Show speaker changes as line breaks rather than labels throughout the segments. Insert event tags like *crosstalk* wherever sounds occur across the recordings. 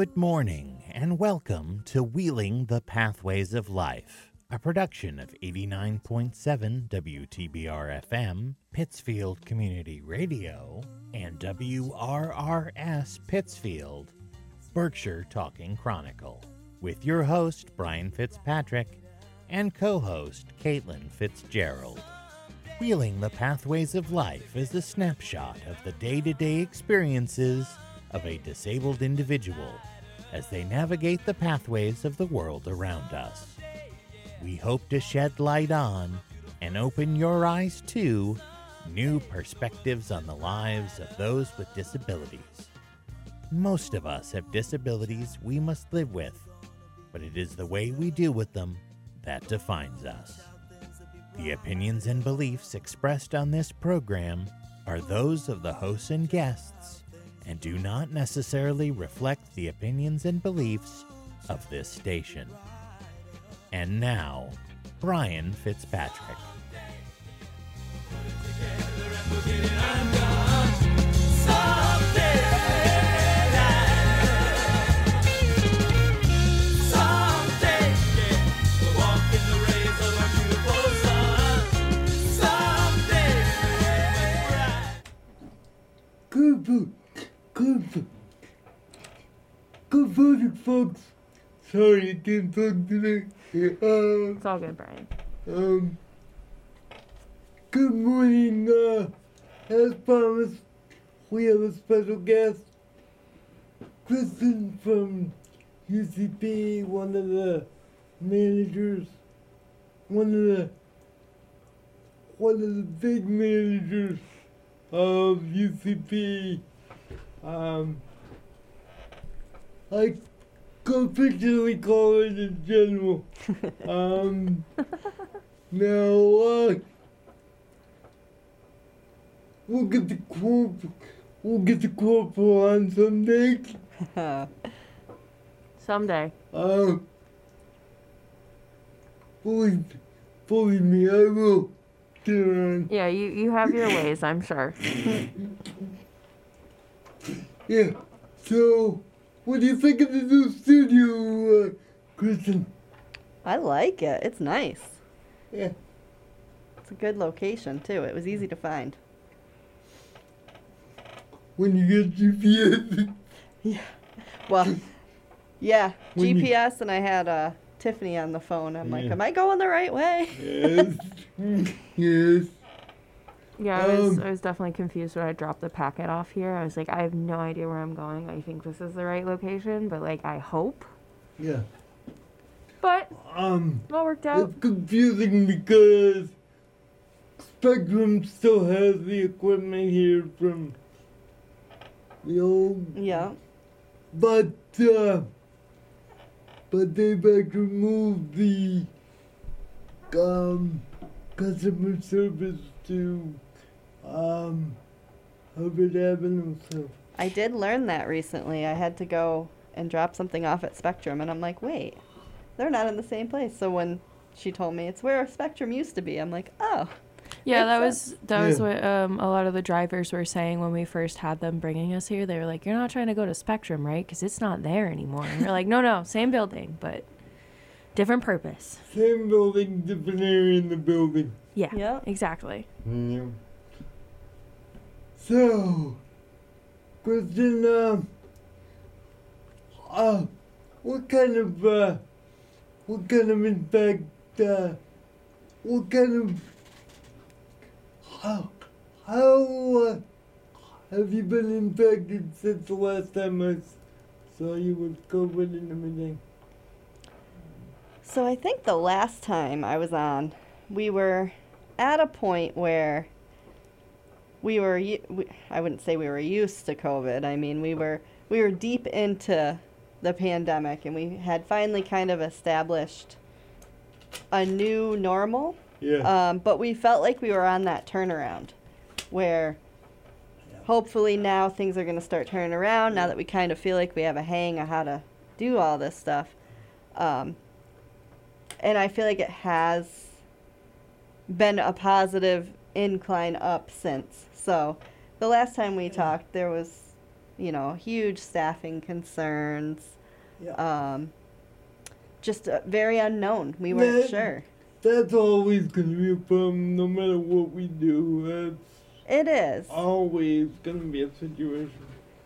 Good morning, and welcome to Wheeling the Pathways of Life, a production of 89.7 WTBR FM, Pittsfield Community Radio, and WRRS Pittsfield, Berkshire Talking Chronicle, with your host, Brian Fitzpatrick, and co host, Caitlin Fitzgerald. Wheeling the Pathways of Life is a snapshot of the day to day experiences of a disabled individual as they navigate the pathways of the world around us. We hope to shed light on and open your eyes to new perspectives on the lives of those with disabilities. Most of us have disabilities we must live with, but it is the way we deal with them that defines us. The opinions and beliefs expressed on this program are those of the hosts and guests and do not necessarily reflect the opinions and beliefs of this station. And now, Brian Fitzpatrick.
Good food. Good. Good food, folks. Sorry, I can't talk today. Uh,
It's all good, Brian.
um, good morning. Uh, as promised, we have a special guest. Kristen from UCP, one of the managers, one of the one of the big managers of UCP. Um, I affectionately call it a general. *laughs* um, now, uh, we'll get the corp, we'll get the corporal on someday. *laughs*
Someday.
Uh, believe, believe me, I will.
Yeah, you, you have your ways, I'm sure. *laughs*
Yeah. So, what do you think of the new studio, uh, Kristen?
I like it. It's nice.
Yeah.
It's a good location too. It was easy to find.
When you get GPS. *laughs* Yeah.
Well, yeah,
When you-
GPS, and I had uh, Tiffany on the phone. I'm like, am I going the right way?
yes. *laughs* yes.
Yeah, I was,
Um,
I was definitely confused when I dropped the packet off here. I was like, I have no idea where I'm going. I think this is the right location, but like, I hope.
Yeah.
But
Um,
it all worked out.
it's confusing because Spectrum still has the equipment here from the old
Yeah.
But uh, but they've like removed the um customer service to um Hubbard Avenue. So
I did learn that recently. I had to go and drop something off at Spectrum, and I'm like, wait, they're not in the same place. So when she told me it's where Spectrum used to be, I'm like, oh,
Yeah,
Makes
that was that was what um, a lot of the drivers were saying when we first had them bringing us here. They were like, "You're not trying to go to Spectrum, right? Because it's not there anymore." And we're like, "No, no, same building, but different purpose."
same building, different area in the building.
Yeah,
Yeah.
exactly.
Yeah. So, um, uh, what kind of, uh, what kind of impact, uh, what kind of, how, how, uh, have you been impacted since the last time I saw you with COVID and everything?
So I think the last time I was on, we were at a point where we were we, I wouldn't say we were used to COVID. I mean, we were we were deep into the pandemic and we had finally kind of established a new normal.
Yeah.
Um, but we felt like we were on that turnaround where hopefully now things are going to start turning around now that we kind of feel like we have a hang of how to do all this stuff. Um, and I feel like it has been a positive incline up since. So the last time we talked, there was, you know, huge staffing concerns.
Yeah.
Um, just uh, very unknown. We weren't
Yeah.
sure.
That's always gonna be a problem, no matter what we do.
That's It is.
Always gonna be a situation.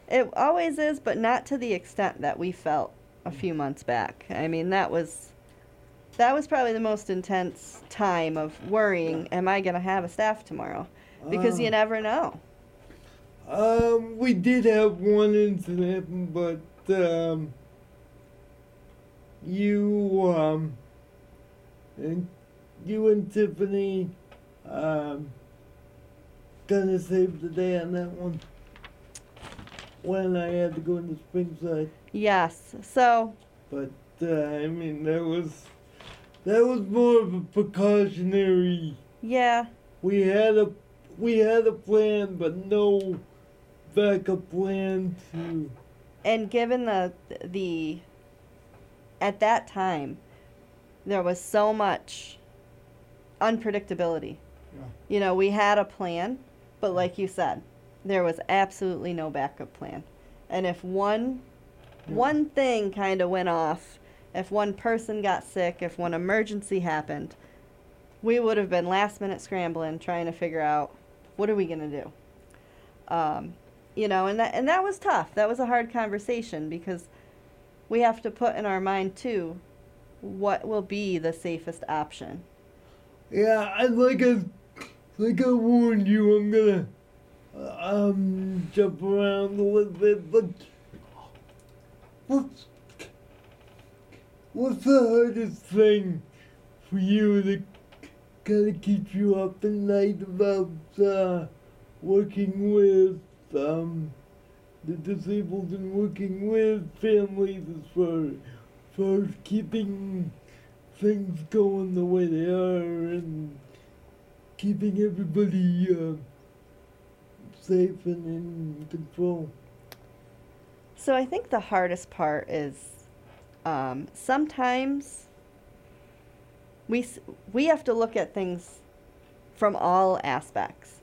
It always is, but not to the extent that we felt a few months back. I mean, that was that was probably the most intense time of worrying, am I going to have a staff tomorrow? Because you
Ah.
never know.
Um, we did have one incident, but um, you um, and you and Tiffany um, kind of saved the day on that one. When I had to go into Springside,
Yes. So,
but uh, I mean that was that was more of a precautionary.
yeah,
We had a we had a plan, but no backup plan to.
and given the the at that time there was so much unpredictability.
Yeah.
You know, we had a plan, but like you said, there was absolutely no backup plan. And if one
Yeah.
one thing kind of went off, if one person got sick, if one emergency happened, we would have been last minute scrambling trying to figure out what are we going to do. Um, you know, and that and that was tough. That was a hard conversation because we have to put in our mind too what will be the safest option.
Yeah, I like I like I warned you, I'm gonna um jump around a little bit, but what's what's the hardest thing for you that of keeps you up at night about uh, working with um the disabled and working with families far as keeping things going the way they are and keeping everybody uh, safe and in control.
So I think the hardest part is um, sometimes we we have to look at things from all aspects,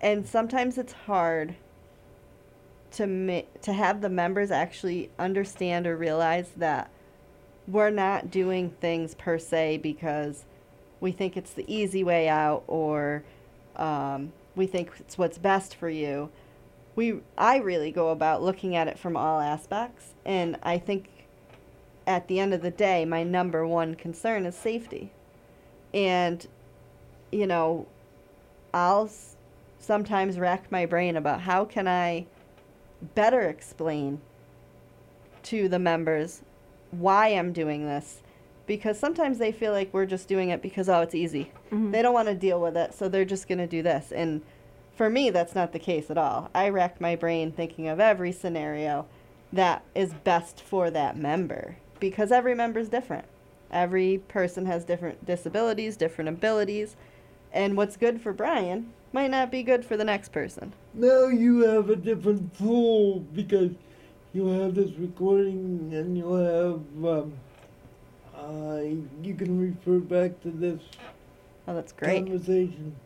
and sometimes it's hard to ma- to have the members actually understand or realize that we're not doing things per se because we think it's the easy way out or um, we think it's what's best for you we I really go about looking at it from all aspects and I think at the end of the day my number one concern is safety. And you know, I'll s- sometimes rack my brain about how can I better explain to the members why I'm doing this because sometimes they feel like we're just doing it because oh it's easy.
Mhm.
They don't want to deal with it, so they're just going to do this and for me, that's not the case at all. I rack my brain thinking of every scenario that is best for that member because every member is different. Every person has different disabilities, different abilities, and what's good for Brian might not be good for the next person.
Now you have a different tool because you have this recording and you have um, uh, you can refer back to this
Oh, that's great.
conversation.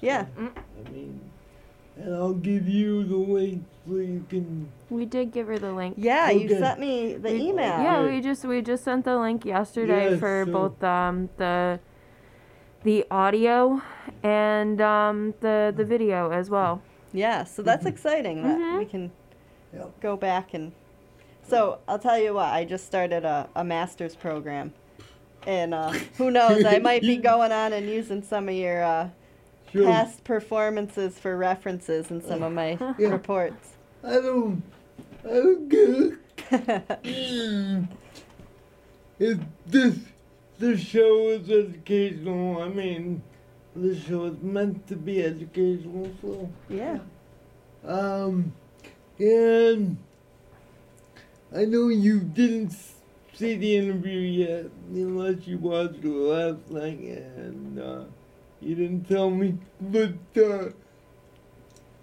Yeah.
I mean, and I'll give you the link so you can.
We did give her the link.
Yeah, you sent me the
We-
email.
Yeah, we just we just sent the link yesterday
Yes,
for
so-
both um the the audio and um the the video as well.
Yeah, so that's exciting that
Mhm.
we can
Yep.
go back and. So I'll tell you what, I just started a, a master's program. And uh, who knows, I might be *laughs* going on and using some of your uh,
Sure.
past performances for references in some of my *laughs*
Yeah.
reports.
I don't. I don't care. *laughs* Mm. If this this show is educational, I mean, this show is meant to be educational, so.
yeah.
Um, and I know you didn't see the interview yet, unless you watched it last night, and uh, you didn't tell me. But uh,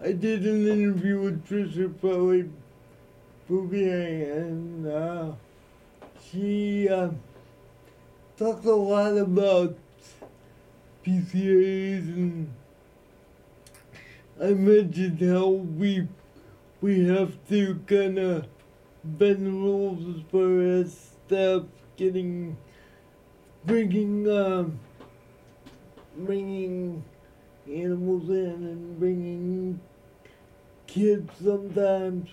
I did an interview with Trisha Pelley Bouvier, and uh, she uh, talked a lot about PCAs and I mentioned how we we have to kind of bend the rules as far as staff getting, bringing, um, bringing animals in and bringing kids sometimes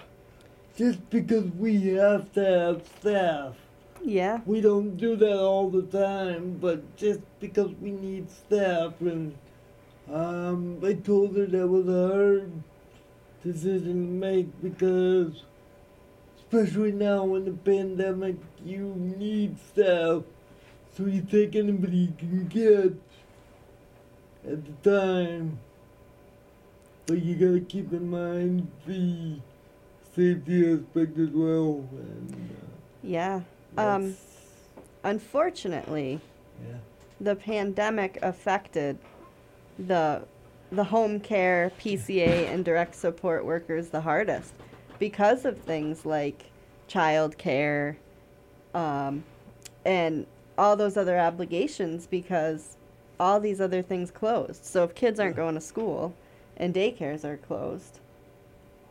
just because we have to have staff.
Yeah.
We don't do that all the time, but just because we need staff and um, I told her that was a hard decision to make because especially now in the pandemic you need staff so you take anybody you can get at the time. But you gotta keep in mind the safety aspect as well and uh,
Yeah. Um, unfortunately,
yeah.
the pandemic affected the the home care, PCA, *laughs* and direct support workers the hardest because of things like child care um, and all those other obligations because all these other things closed. So if kids aren't going to school and daycares are closed,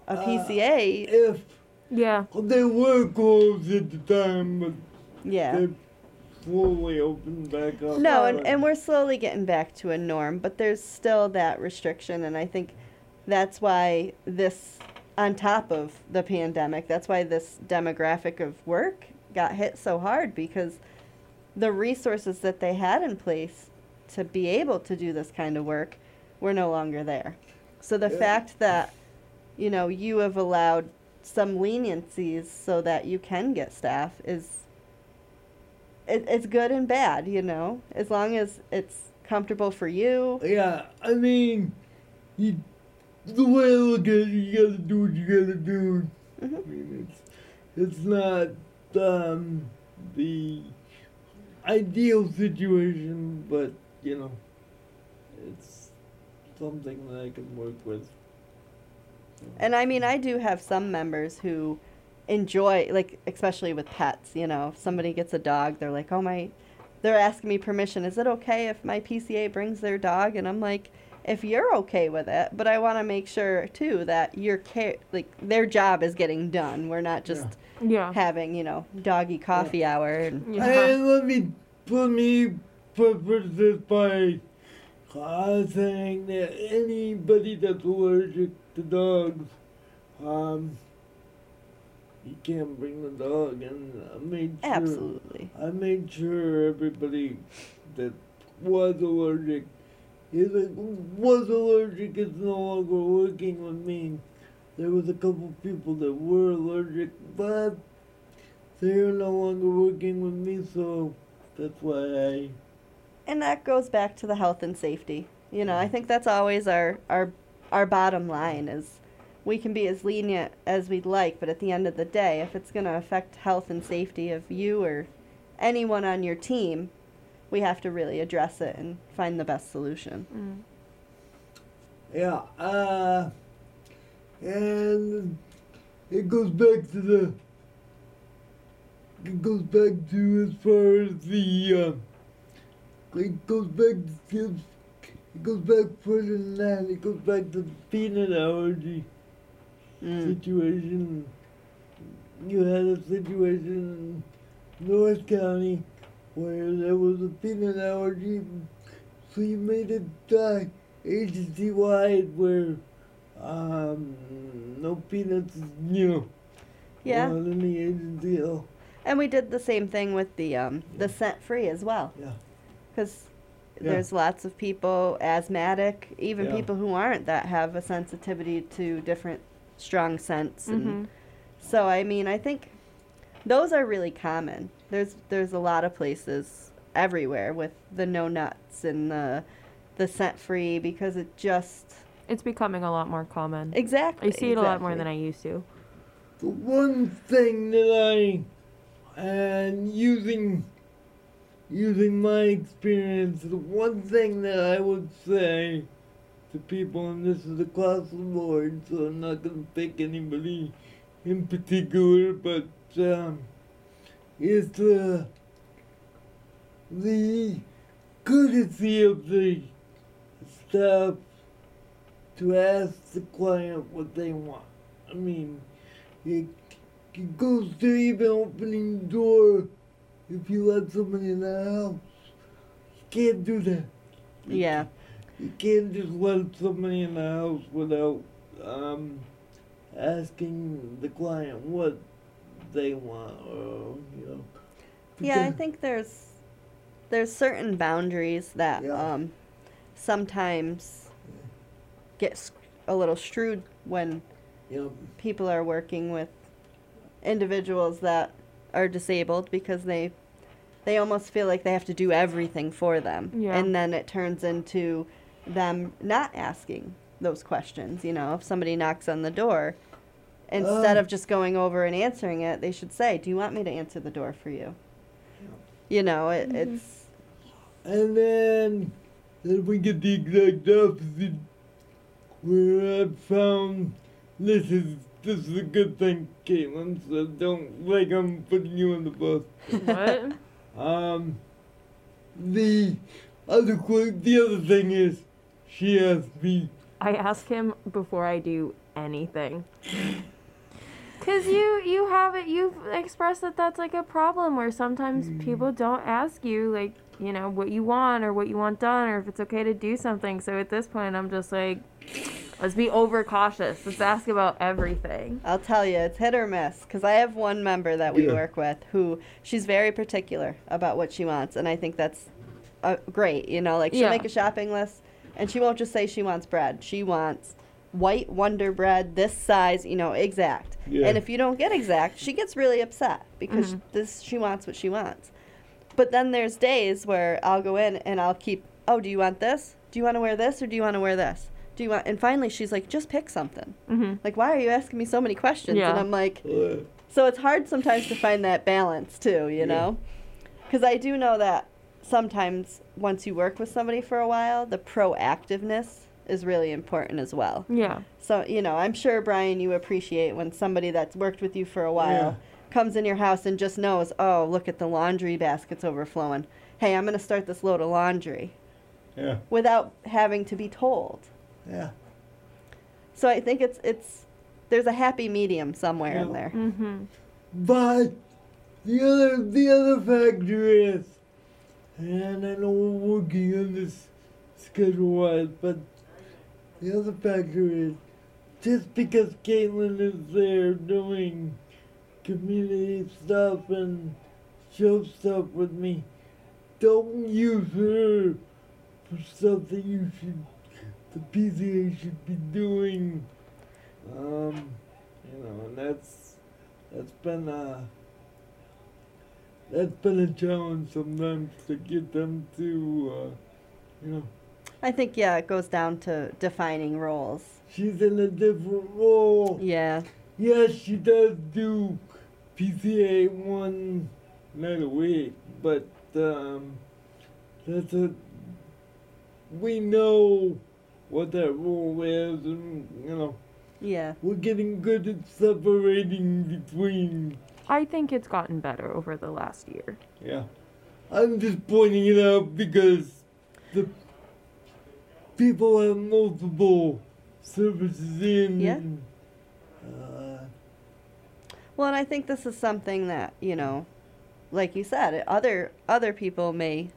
a
Uh,
PCA,
If
Yeah.
they were closed at the time, but
yeah.
they slowly opened back up.
No, and, and we're slowly getting back to a norm, but there's still that restriction, and I think that's why this, on top of the pandemic, that's why this demographic of work got hit so hard because the resources that they had in place to be able to do this kind of work were no longer there. So the
Yeah.
fact that, you know, you have allowed some leniencies so that you can get staff is it, it's good and bad, you know, as long as it's comfortable for you.
Yeah, I mean, you, the way I look at it, you gotta do what you gotta do.
hmm
I mean, it's, it's not um, the ideal situation, but, you know, it's something that I can work with.
And I mean, I do have some members who enjoy, like, especially with pets, you know, if somebody gets a dog, they're like, oh, my, they're asking me permission. Is it okay if my PCA brings their dog? And I'm like, if you're okay with it, but I want to make sure too that your care, like, their job is getting done. We're not just
Yeah.
having, you know, doggy coffee hour. And
Yeah.
And let me let me this by saying that anybody that's allergic to dogs, um, you can't bring the dog. And I made sure
absolutely.
I made sure everybody that was allergic is was allergic is no longer working with me. There was a couple people that were allergic, but they're no longer working with me, so that's why I
and that goes back to the health and safety. You know, I think that's always our our our bottom line is we can be as lenient as we'd like, but at the end of the day, if it's going to affect health and safety of you or anyone on your team, we have to really address it and find the best solution.
Mm.
Yeah, uh, and it goes back to the. It goes back to as far as the. Uh, it goes back to. It goes back further than that. It goes back to the peanut allergy
Mm.
situation. You had a situation in North County where there was a peanut allergy, so you made it uh, agency wide where um, no peanuts, you know,
Yeah.
allowed in the agency. Oh,
And we did the same thing with the um, the scent free as well.
yeah.
Because
Yeah.
there's lots of people asthmatic, even
Yeah.
people who aren't that have a sensitivity to different strong scents. And
Mhm.
so, I mean, I think those are really common. There's there's a lot of places everywhere with the no nuts and the the scent free because it just
It's becoming a lot more common.
exactly.
I see it a lot more than I used to.
The one thing that I, and using, using my experience, the one thing that I would say to people, and this is across the board, so I'm not going to pick anybody in particular, but um, is the the courtesy of the staff to ask the client what they want. I mean, it, it goes to even opening the door if you let somebody in the house. You can't do that.
Yeah.
You can't just let somebody in the house without um, asking the client what they want, or you know.
Yeah, I think there's there's certain boundaries that
Yeah.
um, sometimes get a little strewed when
You know,
people are working with individuals that are disabled because they they almost feel like they have to do everything for them
Yeah.
and then it turns into them not asking those questions you know if somebody knocks on the door instead
Uh.
of just going over and answering it they should say do you want me to answer the door for you you know it, it's
and then then we get the exact opposite, where I found this is this is a good thing, Caitlin. So don't like I'm putting you on the bus.
What? *laughs*
Um, the other the other thing is, she asked me,
I ask him before I do anything. Cause you you have it you've expressed that that's like a problem where sometimes people don't ask you like you know what you want or what you want done or if it's okay to do something. So at this point I'm just like let's be overcautious. Let's ask about everything.
I'll tell you, it's hit or miss. Because I have one member that we
Yeah.
work with who she's very particular about what she wants, and I think that's uh, great. You know, like she'll
Yeah.
make a shopping list, and she won't just say she wants bread. She wants white Wonder bread, this size, you know, exact.
Yeah.
And if you don't get exact, she gets really upset because this she wants what she wants. But then there's days where I'll go in and I'll keep, oh, do you want this? Do you want to wear this or do you want to wear this? Do you want? And finally, she's like, just pick something.
Mm-hmm.
Like, why are you asking me so many questions?
Yeah.
And I'm like,
uh,
so it's hard sometimes to find that balance too, you
Yeah.
know? Because I do know that sometimes once you work with somebody for a while, the proactiveness is really important as well.
Yeah.
So, you know, I'm sure, Brian, you appreciate when somebody that's worked with you for a while
Yeah.
comes in your house and just knows, oh, look at the laundry baskets overflowing. Hey, I'm going to start this load of laundry
yeah,
without having to be told.
Yeah.
So I think it's, it's, there's a happy medium somewhere in there.
Mm-hmm.
But the other the other factor is, and I know we're working on this schedule wise, but the other factor is just because Caitlin is there doing community stuff and show stuff with me, don't use her for stuff that you should, the PCA should be doing. Um, you know, and that's that's been a that's been a challenge sometimes to get them to, uh, you know,
I think, yeah, it goes down to defining roles.
she's in a different role.
Yeah.
Yes, she does do PCA one night a week, but um, that's a we know what that rule is, and you know
Yeah.
we're getting good at separating between.
I think it's gotten better over the last year.
Yeah, I'm just pointing it out because the people have multiple services in.
Yeah.
and, uh,
Well, and I think this is something that, you know, like you said, other other people may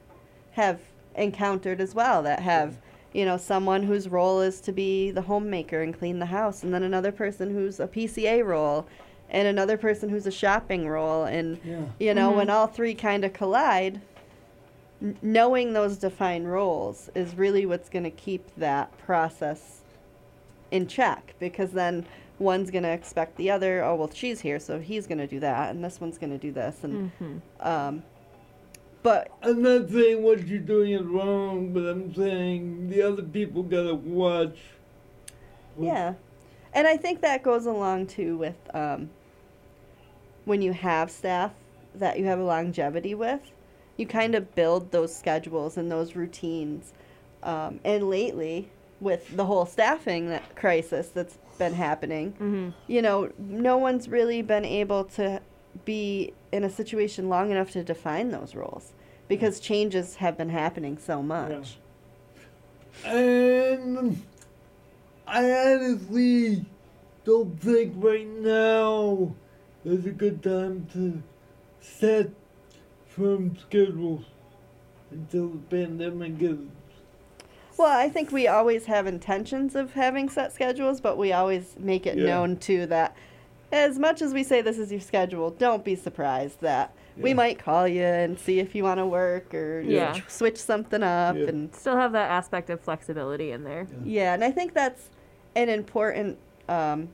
have encountered as well that have, you know, someone whose role is to be the homemaker and clean the house and then another person who's a PCA role and another person who's a shopping role and
yeah.
you know,
Mhm.
when all three kind of collide, n- knowing those defined roles is really what's going to keep that process in check because then one's going to expect the other, oh, well, she's here, so he's going to do that, and this one's going to do this. And,
Mm-hmm.
um, but
I'm not saying what you're doing is wrong, but I'm saying the other people gotta watch.
Yeah. And I think that goes along too with um, when you have staff that you have a longevity with, you kind of build those schedules and those routines. Um, and lately, with the whole staffing that crisis that's been happening,
Mm-hmm.
you know, no one's really been able to be in a situation long enough to define those roles because changes have been happening so much.
And I honestly don't think right now is a good time to set firm schedules until the pandemic is.
Well, I think we always have intentions of having set schedules, but we always make it
Yeah.
known too that as much as we say this is your schedule, don't be surprised that we might call you and see if you want to work or
Yeah.
tr- switch something up
Yeah.
and
Still have that aspect of flexibility in there.
yeah, and I think that's an important um,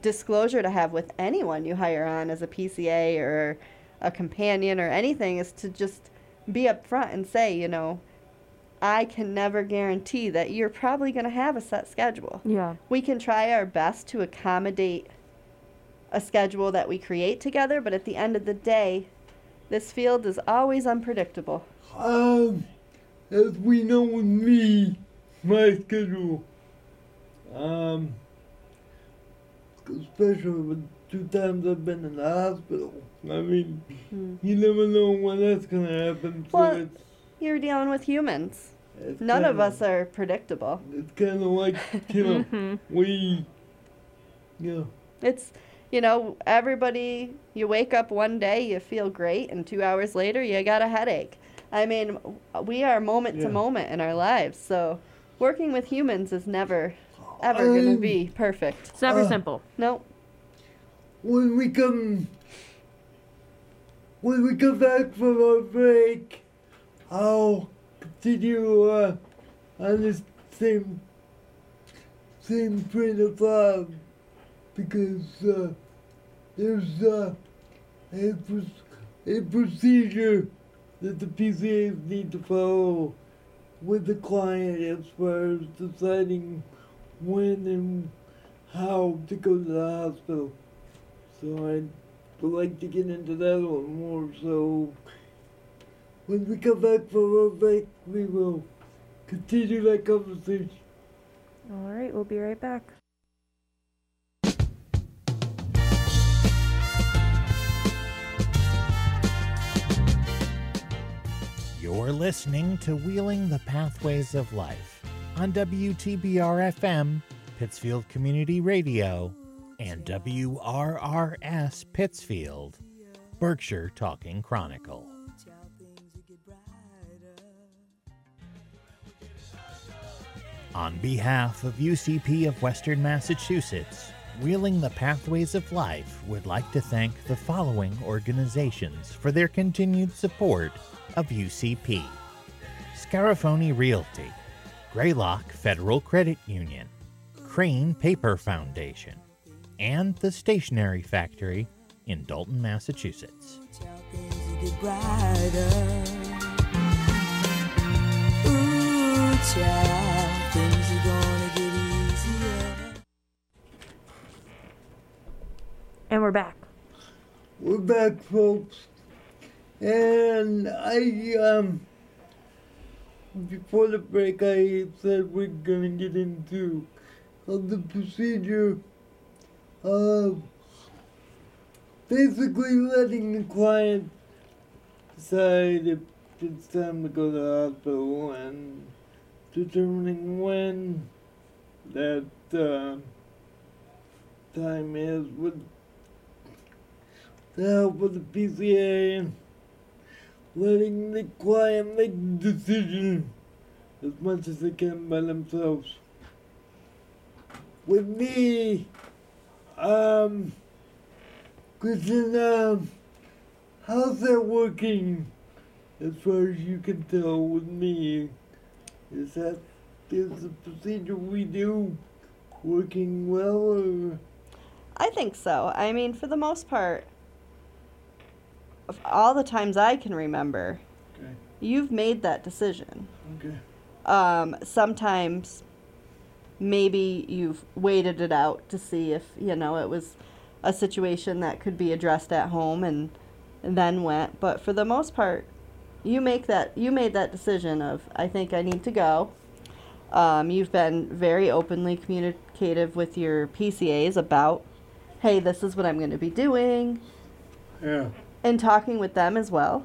disclosure to have with anyone you hire on as a PCA or a companion or anything is to just be upfront and say, you know, I can never guarantee that you're probably going to have a set schedule.
Yeah.
We can try our best to accommodate a schedule that we create together, but at the end of the day, this field is always unpredictable.
Um, as we know with me, my schedule, um, especially with two times I've been in the hospital. I mean,
Hmm.
you never know when that's gonna happen. So
Well,
it's,
You're dealing with humans. None of
kinda-
us are predictable.
It's kind of like you know *laughs*
hmm
we, you know,
It's, you know, everybody, you wake up one day, you feel great, and two hours later, you got a headache. I mean, we are moment
Yeah.
to moment in our lives, so working with humans is never, ever going to
Um,
be perfect.
It's never
Uh,
simple.
Nope.
when we come when we come back from our break, I'll continue uh, on this same same train of thought because uh, there's uh, a, a procedure that the PCAs need to follow with the client as far as deciding when and how to go to the hospital. So I'd like to get into that one more. So when we come back from our break, we will continue that conversation.
All right, we'll be right back.
You're listening to Wheeling the Pathways of Life on WTBR FM, Pittsfield Community Radio, and WRRS Pittsfield, Berkshire Talking Chronicle. On behalf of UCP of Western Massachusetts, Wheeling the Pathways of Life would like to thank the following organizations for their continued support of UCP Scarafoni Realty, Greylock Federal Credit Union, Crane Paper Foundation, and the Stationery Factory in Dalton, Massachusetts.
Child, things will get brighter. Ooh, child, things are gonna get easier.
And we're back.
We're back, folks. And I, um, before the break, I said we're gonna get into uh, the procedure of basically letting the client decide if it's time to go to the hospital and determining when that uh, time is with the help of the PCA letting the client make the decision as much as they can by themselves. With me, um, Kristen, um, how's that working as far as you can tell with me? Is that, is the procedure we do working well or?
I think so. I mean, for the most part, of all the times I can remember,
Okay,
you've made that decision.
okay.
Um, sometimes maybe you've waited it out to see if, you know, it was a situation that could be addressed at home and, and then went. But for the most part, you make that you made that decision of I think I need to go. Um, you've been very openly communicative with your PCAs about, hey, this is what I'm going to be doing,
Yeah.
And talking with them as well.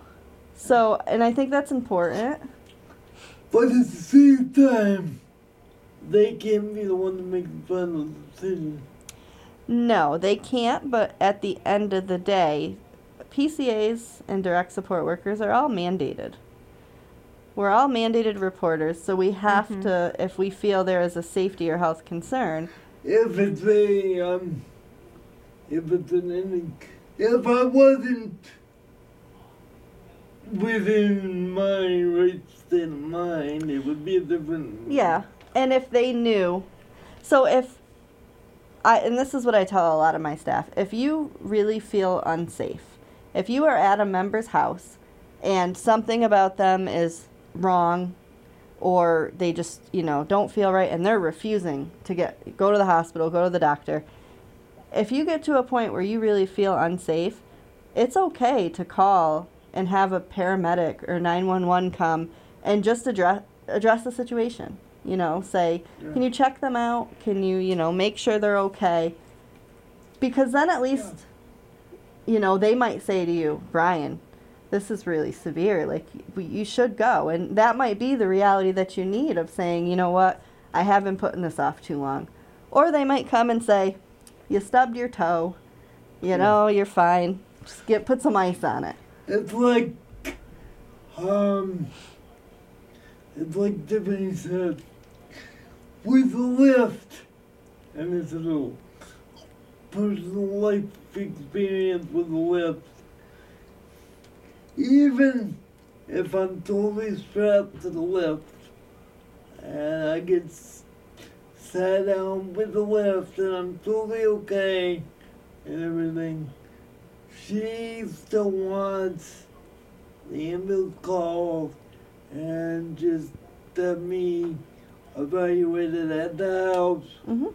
So, and I think that's important.
But at the same time, they can't be the one to make the final decision.
No, they can't, but at the end of the day, PCAs and direct support workers are all mandated. We're all mandated reporters, so we have
Mhm.
to, if we feel there is a safety or health concern,
If it's a, um, if it's an, in- if I wasn't within my right state of mind, it would be a different.
Yeah, and if they knew, so if I and this is what I tell a lot of my staff, if you really feel unsafe, if you are at a member's house and something about them is wrong or they just, you know, don't feel right and they're refusing to get go to the hospital, go to the doctor. If you get to a point where you really feel unsafe, it's okay to call and have a paramedic or 911 come and just address address the situation. You know, say, can you check them out? Can you, you know, make sure they're okay? Because then at least, you know, they might say to you, Brian, this is really severe. Like, you should go. And that might be the reality that you need of saying, you know what, I have been putting this off too long. Or they might come and say, you stubbed your toe. You know, you're fine. Just get put some ice on it.
It's like, um, it's like Tiffany said, with a lift, and it's a little personal life experience with a lift. Even if I'm totally strapped to the lift, and I get sat down with the lift, and I'm totally okay, and everything. She still wants the ambulance called and just have me evaluated at the house.
Hmm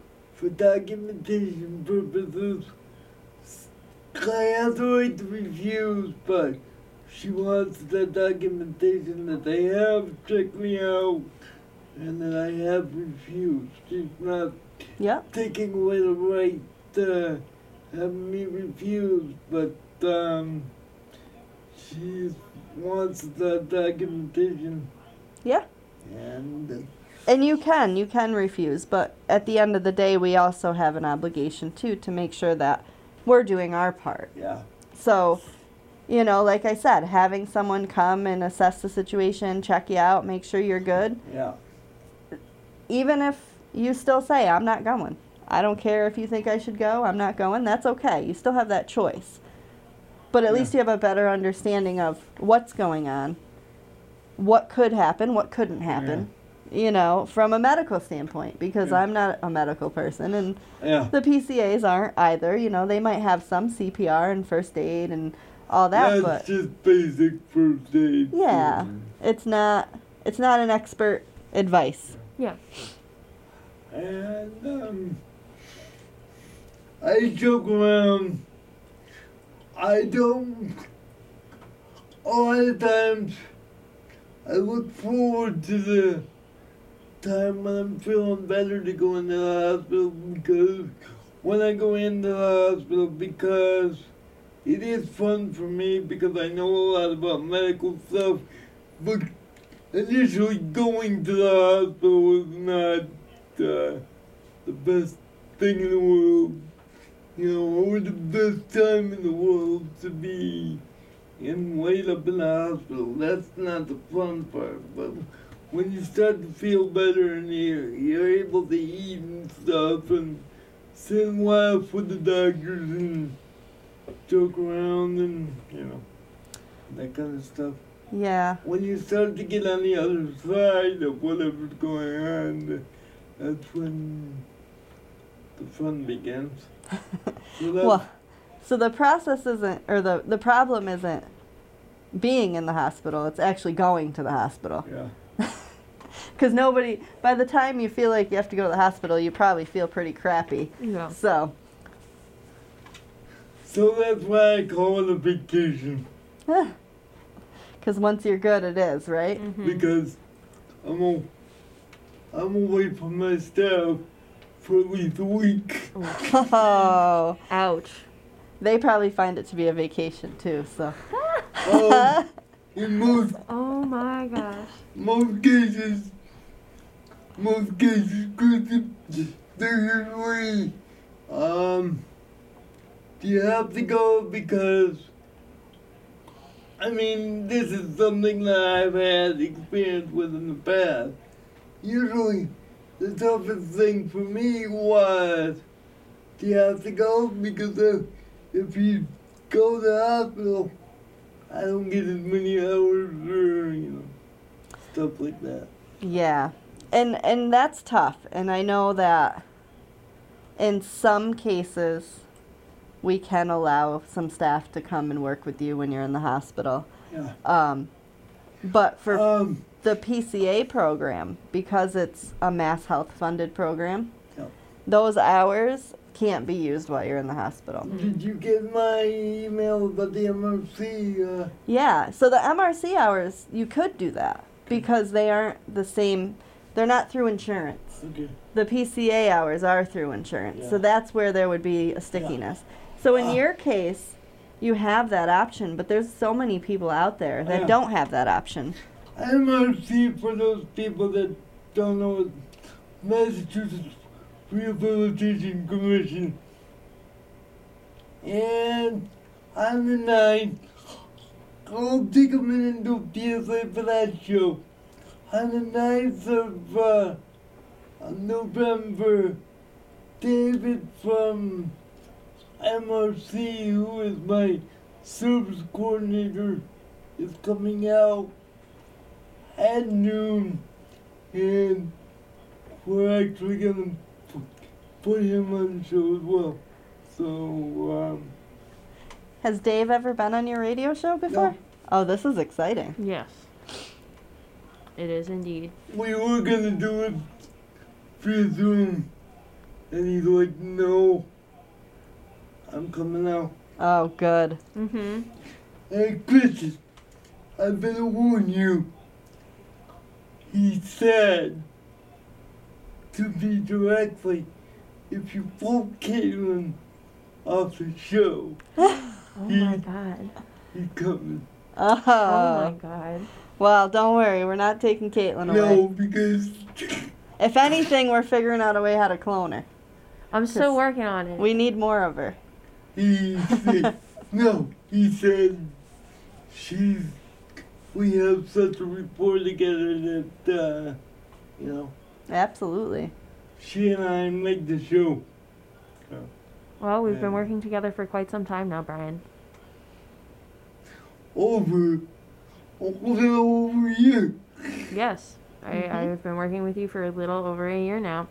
for documentation purposes. I have the right to refuse, but she wants the documentation that they have. Checked me out and that I have refused. She's not
Yep.
taking away the right to have me refused, but um, she wants the documentation,
Yeah.
and
And you can, you can refuse, but at the end of the day, we also have an obligation too to make sure that we're doing our part.
yeah,
So, you know, like I said, having someone come and assess the situation, check you out, make sure you're good,
yeah,
even if you still say, I'm not going. I don't care if you think I should go, I'm not going, that's okay. You still have that choice. But at
Yeah.
least you have a better understanding of what's going on, what could happen, what couldn't happen, you know, from a medical standpoint, because
Yeah.
I'm not a medical person and
yeah.
the PCAs aren't either. You know, they might have some CPR and first aid and all that,
That's
but
just basic first aid.
yeah, it's not it's not an expert advice.
Yeah.
And um, I joke around. I don't. A lot of times, I look forward to the time when I'm feeling better to go into the hospital because when I go into the hospital because it is fun for me because I know a lot about medical stuff, but initially going to the hospital was not uh, the best thing in the world. You know, or the best time in the world to be in laid up in the hospital. That's not the fun part. But when you start to feel better and you're, you're able to eat and stuff and sit and laugh with the doctors and joke around and, you know, that kind of stuff
Yeah.
when you start to get on the other side of whatever's going on, that's when the fun begins. *laughs* So
Well, so the process isn't, or the the problem isn't being in the hospital. It's actually going to the hospital.
yeah, *laughs*
Because nobody, by the time you feel like you have to go to the hospital, you probably feel pretty crappy.
Yeah.
So,
so that's why I call it a vacation *laughs*
because once you're good, it is, right?
Mhm.
because I'm a, I'm away from my staff for at least a week.
Oh, *laughs*
Ouch.
they probably find it to be a vacation too. So,
Um, *laughs* in most
Oh my gosh.
most cases, most cases, because they're usually Um, do you have to go because? I mean, this is something that I've had experience with in the past. Usually, the toughest thing for me was, to have to go? Because if, if you go to the hospital, I don't get as many hours or, you know, stuff like that.
Yeah. And and that's tough. And I know that in some cases we can allow some staff to come and work with you when you're in the hospital.
Yeah.
Um but for
Um,
the PCA program because it's a MassHealth funded program,
Yeah.
those hours can't be used while you're in the hospital.
did you get my email about the MRC? Uh,
Yeah, so the MRC hours you could do that because they aren't the same they're not through insurance.
okay.
the PCA hours are through insurance. So that's where there would be a stickiness. So in
Ah.
your case, you have that option, but there's so many people out there that
Yeah.
don't have that option.
I'm MRC, for those people that don't know, is Massachusetts Rehabilitation Commission. And on the 9th, I'll take a minute and do PSA for that show. On the 9th of uh, of November, David from MRC, who is my service coordinator, is coming out at noon, and we're actually gonna put him on the show as well. So, um,
Has Dave ever been on your radio show before? Oh, this is exciting.
Yes. It is indeed.
we were gonna do it via Zoom, and he's like, "No, I'm coming out."
Oh, good.
Mm-hmm.
Hey, Kristen, I better warn you. He said to be directly, if you pull Caitlin off the show, *gasps*
Oh my
He-
god.
he's coming.
Oh,
Oh my god.
well, don't worry. We're not taking Caitlin away.
No, because
If anything, we're figuring out a way how to clone her.
I'm still working on it.
We need more of her.
He said, no, he said, she's, we have such a rapport together that, uh, you know,
Absolutely.
she and I make the show.
well, we've
Yeah.
been working together for quite some time now, Brian.
over a over a year.
Yes. I, I've been working with you for a little over a year now.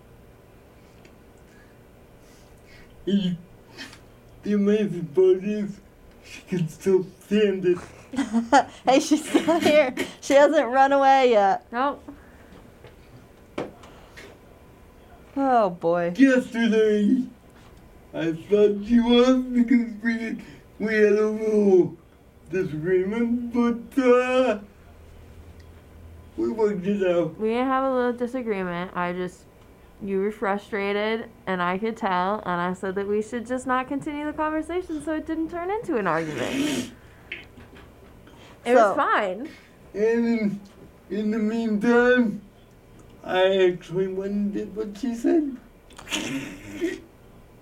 He, the amazing part is she can still stand it.
hey, she's still here. She hasn't run away yet.
Nope.
Oh boy.
Yesterday, I thought she was because we we had a little disagreement, but uh, we worked it out.
We didn't have a little disagreement. I just, you were frustrated, and I could tell, and I said that we should just not continue the conversation so it didn't turn into an argument. It
So-
was fine.
And in, in the meantime, I actually went and did what she said.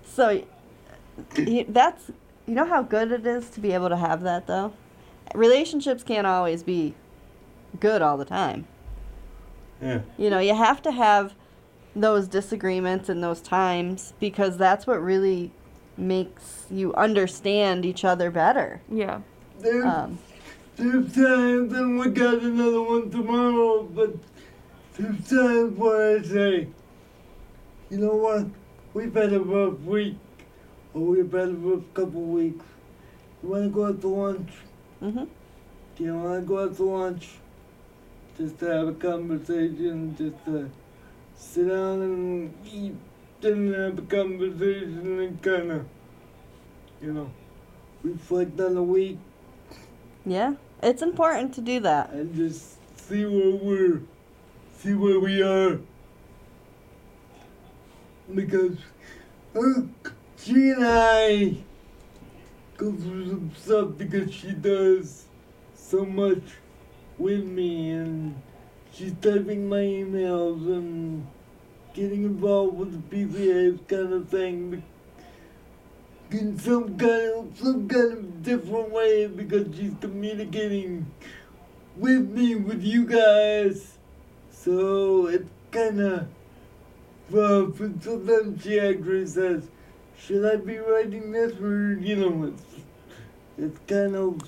So you, that's you know how good it is to be able to have that though. Relationships can't always be good all the time.
Yeah.
You know, you have to have those disagreements and those times because that's what really makes you understand each other better.
Yeah.
There's,
Um,
there's times, and we got another one tomorrow, but there's times where I say, you know what, we've had a rough week, or we've had a rough couple weeks. You want to go out to lunch?
Mm-hmm.
Do you want to go out to lunch? Just to have a conversation, just to sit down and eat and have a conversation and kind of, you know, reflect on the week
Yeah, it's important to do that.
and just see where we're, see where we are. Because uh, she and I go through some stuff because she does so much with me and she's typing my emails and getting involved with the PCAs kind of thing. in some kind of some kind of different way because she's communicating with me with you guys. So it's kind of rough. And sometimes she actually says, "Should I be writing this?" Or you know, it's it's kind of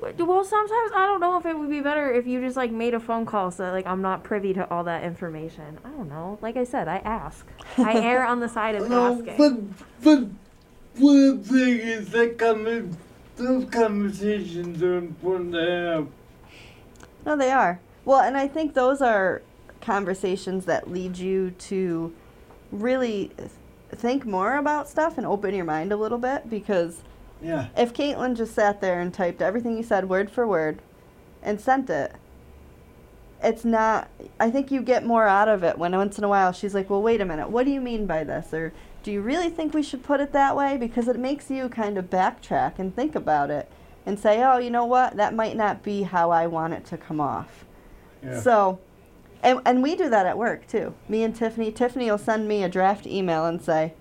Well, sometimes I don't know if it would be better if you just like made a phone call so that, like I'm not privy to all that information. I don't know. Like I said, I ask. I *laughs* err on the side of
no,
asking.
but but what I'm saying is that comment, those conversations are important to have.
No, they are. Well, and I think those are conversations that lead you to really think more about stuff and open your mind a little bit because
Yeah.
if Caitlin just sat there and typed everything you said word for word and sent it, it's not. I think you get more out of it when once in a while she's like, "Well, wait a minute. What do you mean by this?" Or "Do you really think we should put it that way?" Because it makes you kind of backtrack and think about it and say, "Oh, you know what? That might not be how I want it to come off."
Yeah.
So, and, and we do that at work too. Me and Tiffany. Tiffany will send me a draft email and say,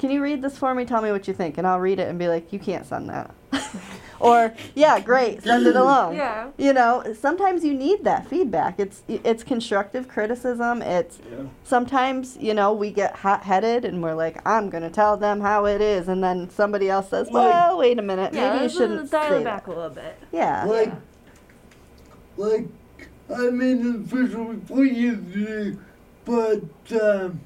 Can you read this for me? Tell me what you think. And I'll read it and be like, You can't send that. *laughs* or, Yeah, great, send it along.
Yeah.
You know, sometimes you need that feedback. It's it's constructive criticism. It's
yeah.
sometimes, you know, we get hot headed and we're like, I'm going to tell them how it is. And then somebody else says,
Like-
Well, wait a minute.
Yeah,
Maybe you shouldn't
let's dial
say
it
that."
back a little bit.
Yeah.
Like, like, I made an official report yesterday, but um,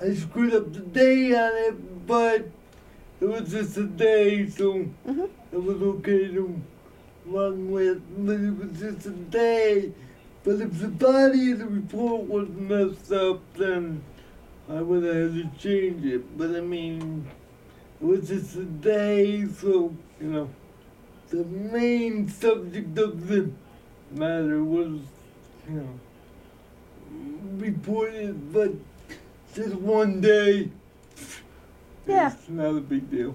I screwed up the day on it, but it was just a day, so
hmm
it was okay to run with, but it was just a day. But if the body of the report was messed up, then I would have had to change it. But I mean, it was just a day, so, you know, the main subject of the matter was, you know, reported, but just one day.
Yeah.
It's not a big deal.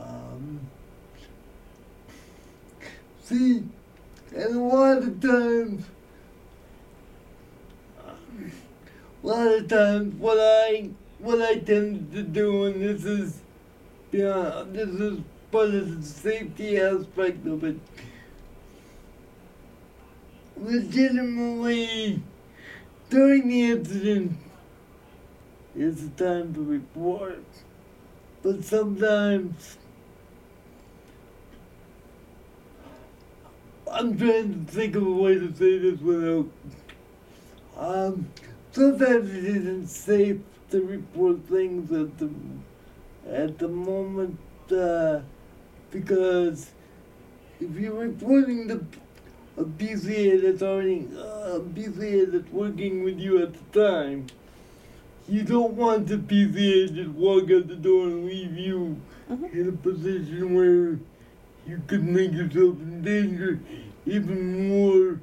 Um, see, and a lot of times, a lot of times, what I what I tend to do, and this is, yeah, this is part of the safety aspect of it. Legitimately, during the incident, it's the time to report. But sometimes I'm trying to think of a way to say this without um sometimes it isn't safe to report things at the at the moment uh, because if you're reporting the a PCA that's already uh, a PCA that's working with you at the time, you don't want the PCA just walk out the door and leave you
Mhm.
in a position where you could make yourself in danger even more.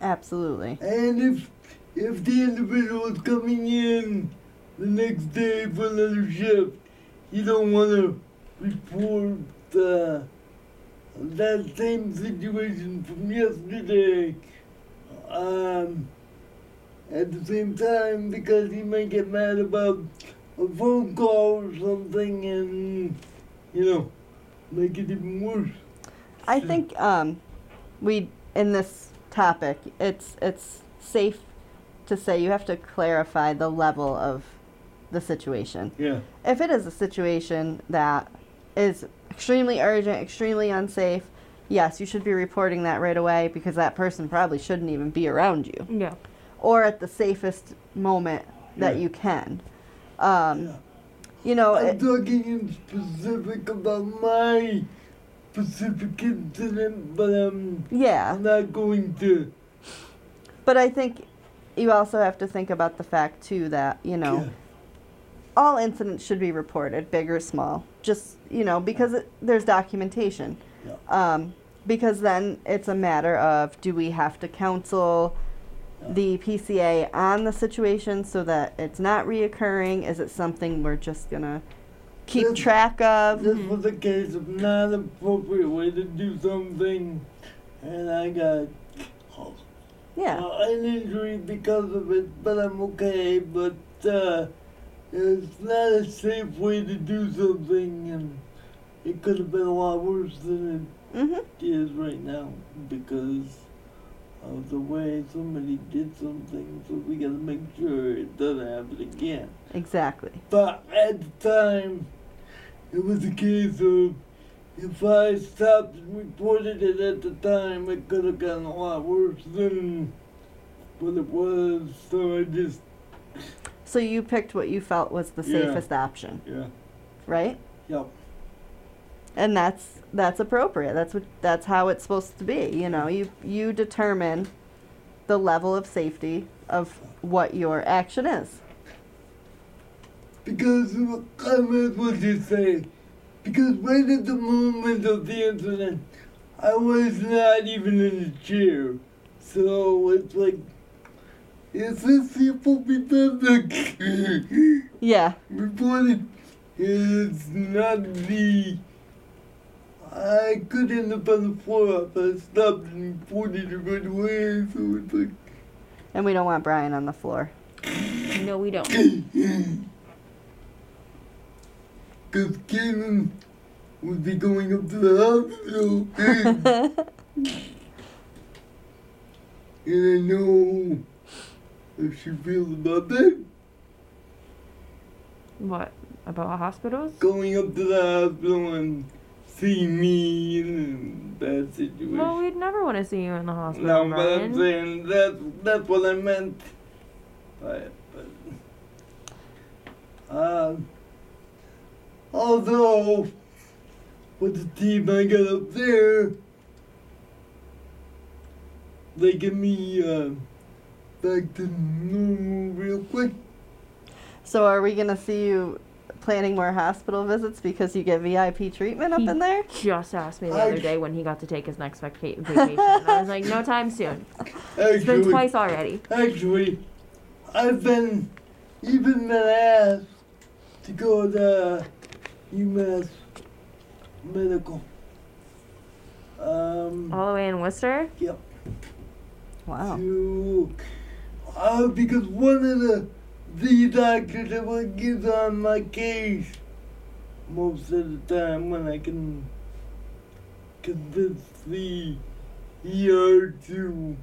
Absolutely.
And if if the individual is coming in the next day for another shift, you don't want to report uh, that same situation from yesterday. Um, at the same time, because he might get mad about a phone call or something, and you know, make it even worse.
I think um, we in this topic, it's it's safe to say you have to clarify the level of the situation.
Yeah.
If it is a situation that is extremely urgent, extremely unsafe, yes, you should be reporting that right away because that person probably shouldn't even be around you,
Yeah.
Or at the safest moment that
Yeah.
you can. Um,
yeah.
You know,
I'm
it,
talking in specific about my specific incident, but um,
yeah.
I'm not going to.
But I think you also have to think about the fact too that you know
Yeah.
all incidents should be reported, big or small. Just you know because it, there's documentation. Um, because then it's a matter of do we have to counsel. The PCA on the situation so that it's not reoccurring? Is it something we're just gonna keep
This-
track of?
This was a case of not appropriate way to do something, and I got
Yeah.
uh, an injury because of it, but I'm okay. But uh, it's not a safe way to do something, and it could have been a lot worse than it is right now because of the way somebody did something. So we gotta make sure it doesn't happen again.
Exactly.
But at the time, it was a case of if I stopped and reported it at the time, it could have gotten a lot worse than what it was. So I just,
So you picked what you felt was the
Yeah.
safest option,
yeah,
right?
yep,
And that's that's appropriate. That's what that's how it's supposed to be. You know, you you determine the level of safety of what your action is.
because I might as you say, because right at the moment of the incident, I was not even in the chair. So it's like, is this simple because *laughs*
Yeah.
reported is not the. I could end up on the floor if I stopped and reported it right away, so it's like.
And we don't want Brian on the floor.
No, we don't. *coughs*
Because Caitlin would be going up to the hospital. *laughs* and I know how she feels about that.
What about hospitals?
Going up to the hospital and seeing me in a bad situation.
Well, we'd never want to see you in the hospital,
no, but I'm saying that's, that's what I meant. But, but um, although with the team I got up there, they get me uh, back to normal real quick.
So are we gonna see you planning more hospital visits because you get VIP treatment up
He-
in there?
Just asked me the
I-
other day when he got to take his next vaca- vacation. I was like, no time soon. It's been twice already.
actually, I've been even been asked to go to UMass Medical. Um,
All the way in Worcester?
yep.
Wow.
To, uh, because one of the the doctors that will get on my case most of the time when I can convince the ER to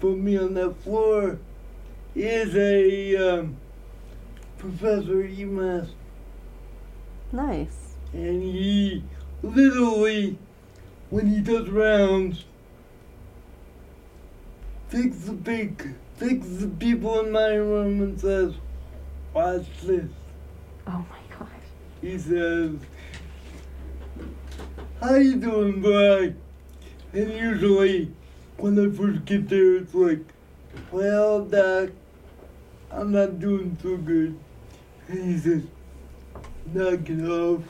put me on that floor is a um, professor at UMass
Nice.
and he literally, when he does rounds, takes the big, takes the people in my room and says, "Watch this."
Oh my gosh.
He says, "How you doing, boy?" And usually, when I first get there, it's like, "Well, doc, I'm not doing so good." And he says, "Knock it off."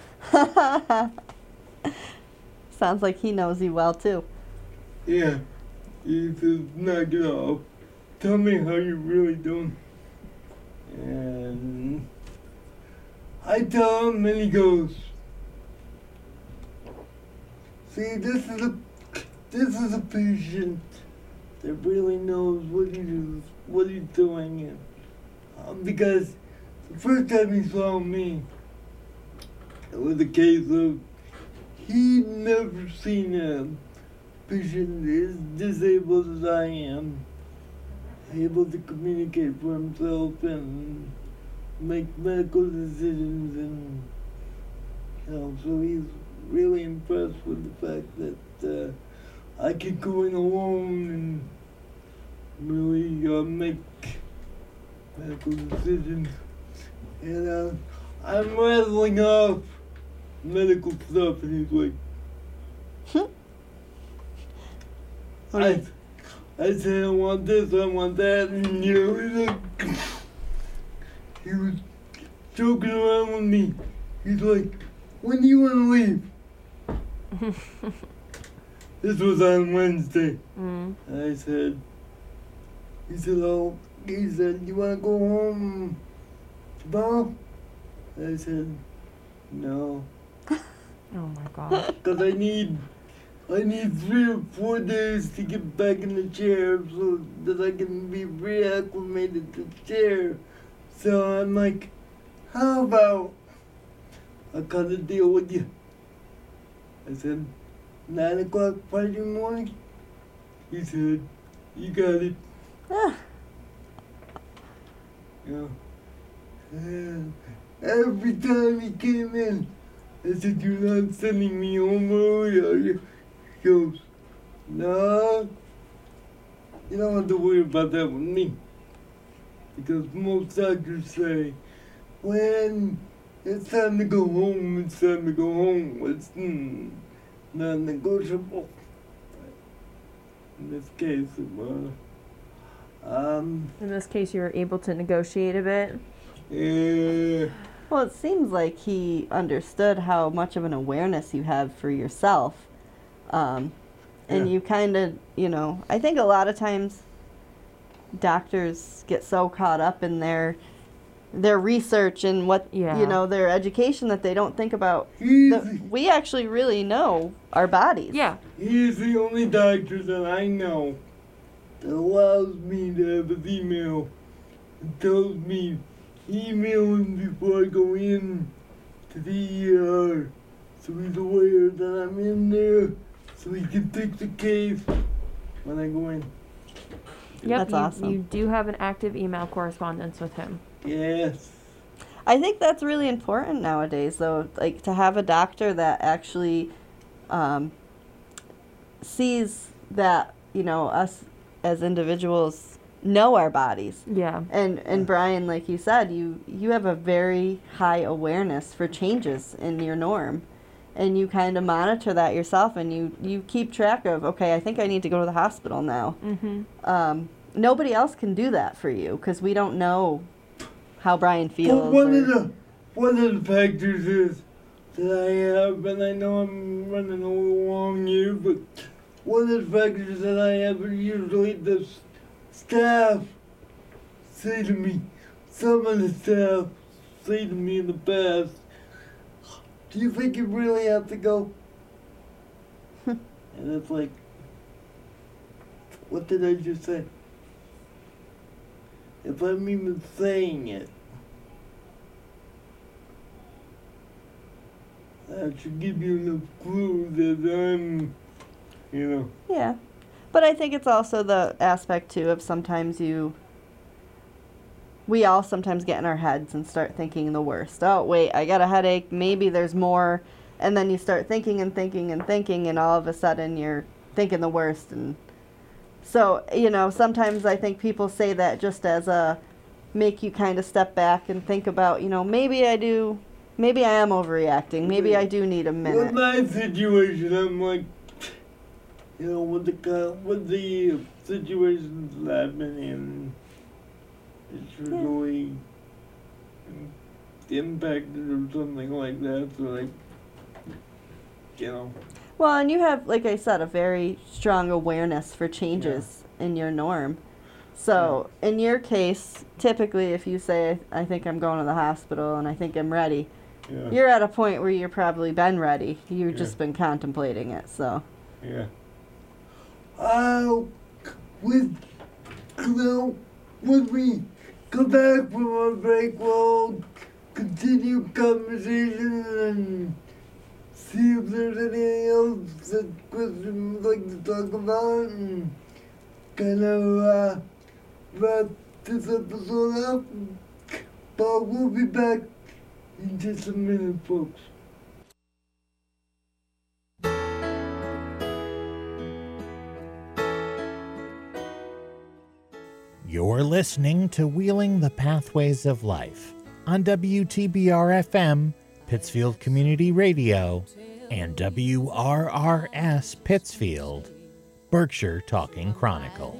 Sounds like he knows you well too.
Yeah. He says, knock it off. Tell me how you're really doing. And I tell him, and he goes, See, this is a this is a patient that really knows what he is, what he's doing. And, um, because the first time he saw me, it was a case of he'd never seen a patient as disabled as I am, able to communicate for himself and make medical decisions and you know, so he's really impressed with the fact that uh, I can go in alone and really uh, make medical decisions. And uh, I'm rattling off medical stuff, and he's like,
do
I, I said I want this, I want that, and you know, he's like, he was joking around with me. He's like, when do you want to leave? *laughs* This was on Wednesday.
Mm.
I said, he said, oh, he said, you want to go home tomorrow? I said, no, *laughs*
Oh my God. *laughs*
because I need, I need three or four days to get back in the chair so that I can be reacclimated to the chair. So I'm like, how about I cut a deal with you? I said, nine o'clock Friday morning. He said, you got it.
Ah,
Yeah. And every time he came in, I said, You're not sending me home early, are you? He goes, No. You don't have to worry about that with me. Because most doctors say, when it's time to go home, it's time to go home. It's mm, not negotiable. In this case, it was. Um,
In this case, you were able to negotiate a bit.
yeah.
well, it seems like he understood how much of an awareness you have for yourself. Um, and
Yeah.
you kind of, you know, I think a lot of times doctors get so caught up in their their research and what
Yeah.
you know their education that they don't think about
He's,
the, we actually really know our bodies
Yeah.
he's the only doctor that I know that allows me to have his email and tells me email him before I go in to the ER so he's aware that I'm in there so he can take the case when I go in.
Yep.
That's
you,
awesome.
You do have an active email correspondence with him.
Yes.
I think that's really important nowadays, though, like to have a doctor that actually um, sees that you know us as individuals know our bodies.
Yeah.
And and Brian, like you said, you you have a very high awareness for changes in your norm, and you kind of monitor that yourself, and you you keep track of okay, I think I need to go to the hospital now.
Mm-hmm.
Um, nobody else can do that for you because we don't know how Brian
But
feels.
one
or-
of the one of the factors is that I have, and I know I'm running a little long here, but one of the factors that I have are usually the staff say to me, some of the staff say to me in the past, "Do you think you really have to go?" *laughs* and it's like, what did I just say? If I'm even saying it. That should give you enough clue that I'm, you know.
Yeah. But I think it's also the aspect too of sometimes you we all sometimes get in our heads and start thinking the worst. Oh, wait, I got a headache. Maybe there's more. And then you start thinking and thinking and thinking and all of a sudden you're thinking the worst and so, you know, sometimes I think people say that just as a make you kind of step back and think about, you know, maybe I do maybe I am overreacting. Maybe I do need a minute.
With my situation, I'm like, you know, with the with the uh, situations that I've been in, it's
Yeah.
really impacted or something like that. So like, you know,
Well, and you have, like I said, a very strong awareness for changes in your norm. So, in your case, typically, if you say, I think I'm going to the hospital and I think I'm ready,
yeah,
you're at a point where you've probably been ready. You've
Yeah.
just been contemplating it. So,
yeah. Uh, with, you know, when we come back from our break, we'll continue conversation and see if there's anything else that Kristen would like to talk about and kind of uh, wrap this episode up. But we'll be back in just a minute, folks.
You're listening to Wheeling the Pathways of Life on WTBR FM, Pittsfield Community Radio, and WRRS Pittsfield, Berkshire Talking Chronicle.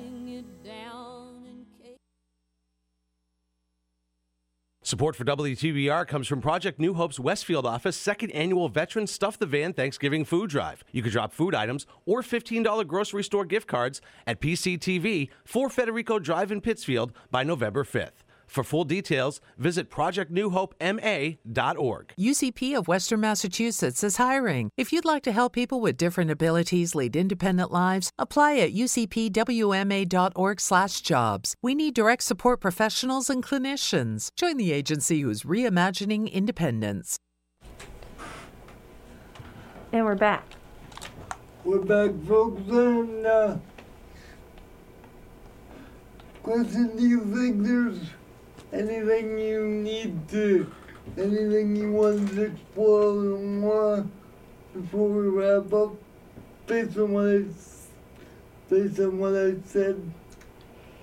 Support for WTBR comes from Project New Hope's Westfield office second annual Veteran Stuff the Van Thanksgiving Food Drive. You can drop food items or $15 grocery store gift cards at PCTV for Federico Drive in Pittsfield by November 5th. For full details, visit projectnewhopema.org.
UCP of Western Massachusetts is hiring. If you'd like to help people with different abilities lead independent lives, apply at ucpwma.org/jobs. We need direct support professionals and clinicians. Join the agency who's reimagining independence.
And we're back.
We're back, folks, and uh, question: Do you think there's anything you need to, anything you want to explore more before we wrap up? Based on what I, based on what I said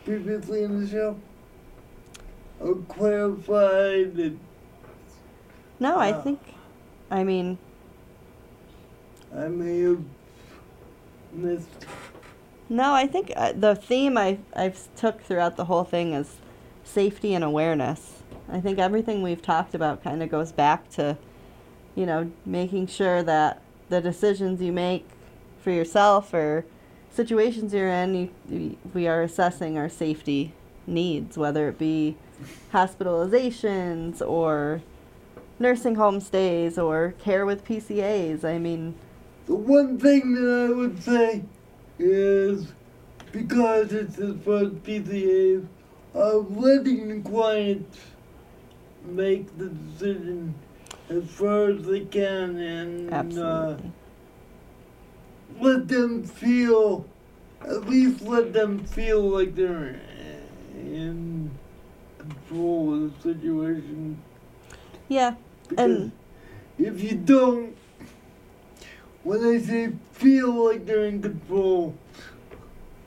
previously in the show, or clarify that
No, I
Yeah.
think, I mean,
I may have missed.
no, I think uh, the theme I I've took throughout the whole thing is safety and awareness. I think everything we've talked about kind of goes back to, you know, making sure that the decisions you make for yourself or situations you're in, you, we are assessing our safety needs, whether it be hospitalizations or nursing home stays or care with PCAs. I mean,
The one thing that I would say is because it's as far as PCAs, of letting the client make the decision as far as they can and uh, let them feel, at least let them feel like they're in control of the situation.
yeah,
Because
And-
if you don't, when I say feel like they're in control,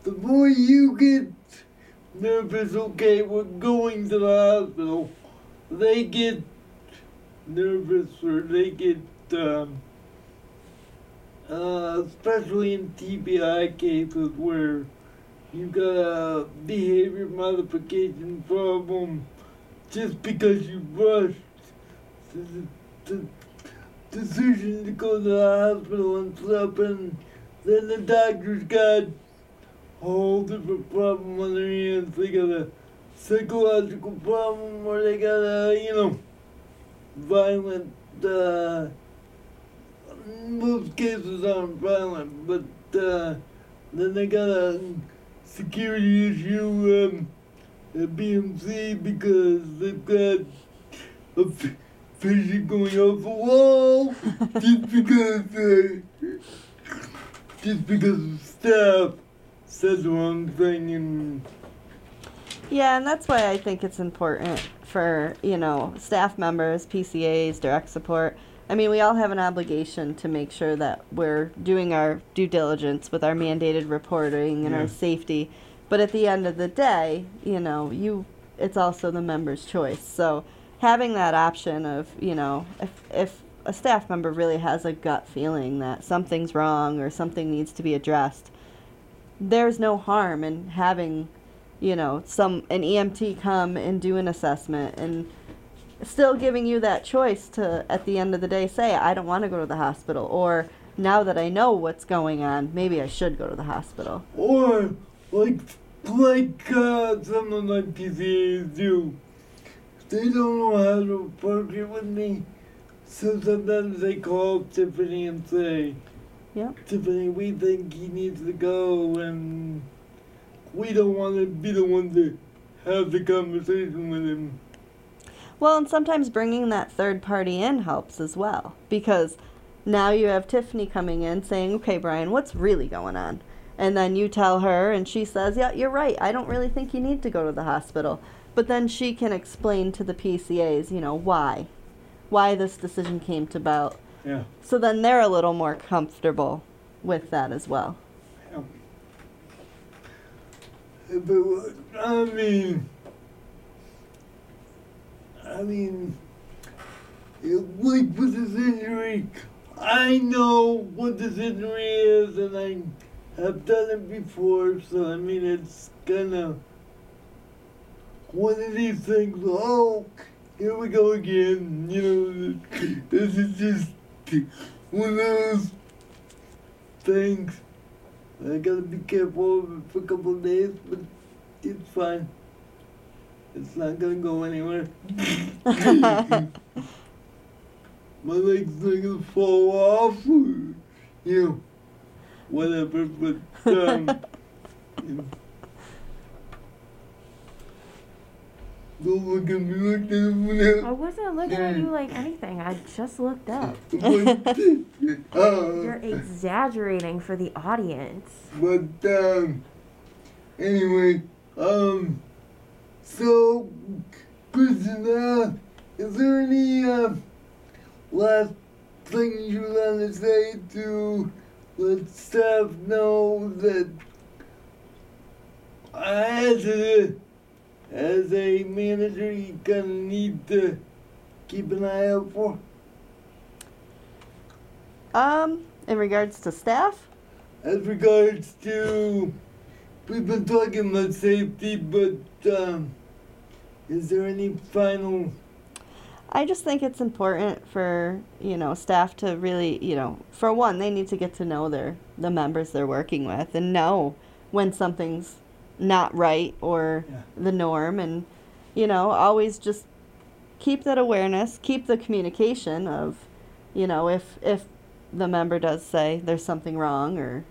the more you get nervous, okay, we're going to the hospital, they get nervous or they get, um, uh, especially in TBI cases where you got a behavior modification problem just because you rushed the, the decision to go to the hospital and stuff, and then the doctor's got whole different problem on their hands. They got a psychological problem, or they got a, you know, violent, uh, most cases aren't violent, but, uh, then they got a security issue, um, at BMC because they've got a f- patient going off the wall *laughs* just because uh, just because of staff said the wrong thing and
Yeah, and that's why I think it's important for, you know, staff members, PCAs, direct support. I mean, we all have an obligation to make sure that we're doing our due diligence with our mandated reporting and
Yeah.
our safety. But at the end of the day, you know, you it's also the member's choice. So having that option of, you know, if if a staff member really has a gut feeling that something's wrong or something needs to be addressed, there's no harm in having you know some an EMT come and do an assessment and still giving you that choice to at the end of the day say I don't want to go to the hospital or now that I know what's going on maybe I should go to the hospital.
or like like uh, some of my PCAs do. They don't know how to it with me. So sometimes they call Tiffany and say,
Yep.
Tiffany, we think he needs to go and we don't want to be the one to have the conversation with him.
Well, and sometimes bringing that third party in helps as well because now you have Tiffany coming in saying, "Okay, Brian, what's really going on?" And then you tell her and she says, "Yeah, you're right. I don't really think you need to go to the hospital." But then she can explain to the PCAs, you know, why why this decision came to about.
Yeah.
So then they're a little more comfortable with that as well. Yeah.
But uh, I mean, I mean, it, like with this injury, I know what this injury is, and I have done it before. So I mean, it's kind of one of these things. Oh, here we go again. You know, this is just one of those things. I gotta be careful for a couple days, but it's fine. It's not gonna go anywhere. *laughs* My leg's not gonna fall off, you know, whatever. But um, you *laughs* know. don't look at me like that.
I wasn't looking at you like anything. I just looked up. *laughs* You're exaggerating for the audience.
but um, anyway, um, so Kristen, uh, is there any uh, last thing you want to say to let staff know that as a as a manager you're gonna need to keep an eye out for?
Um, in regards to staff,
As regards to, we've been talking about safety, but um, is there any final?
I just think it's important for you know staff to really you know for one they need to get to know their the members they're working with and know when something's not right or
Yeah.
the norm. And you know always just keep that awareness keep the communication of you know if if the member does say there's something wrong or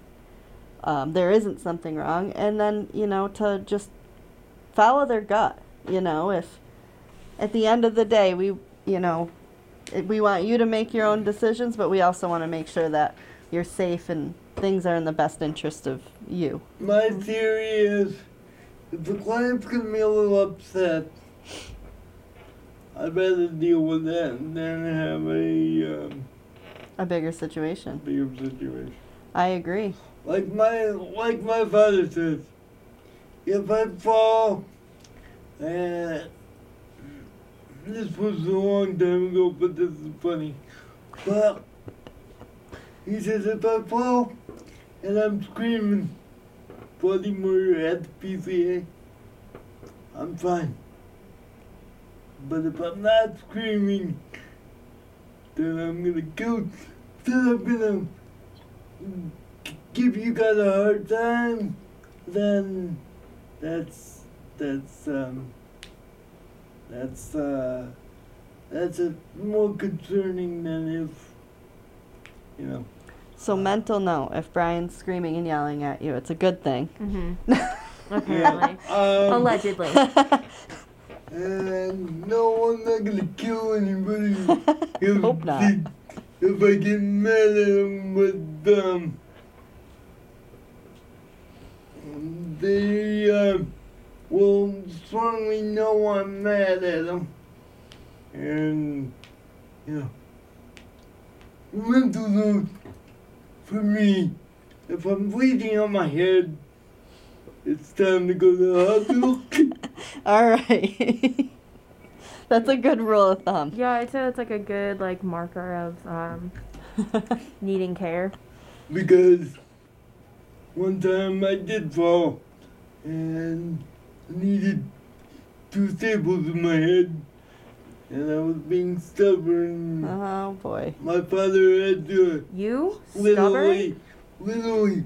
um, there isn't something wrong. And then you know to just follow their gut you know. If at the end of the day, we, you know, we want you to make your own decisions, but we also want to make sure that you're safe and things are in the best interest of you.
My theory is, if the client's gonna be a little upset, I'd rather deal with that than have a um,
A bigger situation.
bigger situation.
I agree.
Like my like my father says, if I fall, and this was a long time ago, but this is funny. But he says if I fall and I'm screaming bloody murder at the PCA, I'm fine. But if I'm not screaming, then I'm gonna go. Then I'm gonna give you guys a hard time, then that's that's um that's uh that's a more concerning than if you know
So, mental note if Brian's screaming and yelling at you, it's a good thing.
Mm-hmm. *laughs* Apparently.
um,
Allegedly. *laughs*
and no I'm not gonna kill anybody *laughs* if
Hope not.
if I get mad at them but um they uh, will strongly know I'm mad at them and you know mental note for me if I'm bleeding on my head it's time to go to the hospital *laughs*
All right. *laughs* That's a good rule of thumb.
yeah, I'd say that's like a good like marker of um, *laughs* needing care.
because one time I did fall and needed two staples in my head and I was being stubborn.
oh boy.
My father had to
You
literally,
stubborn?
literally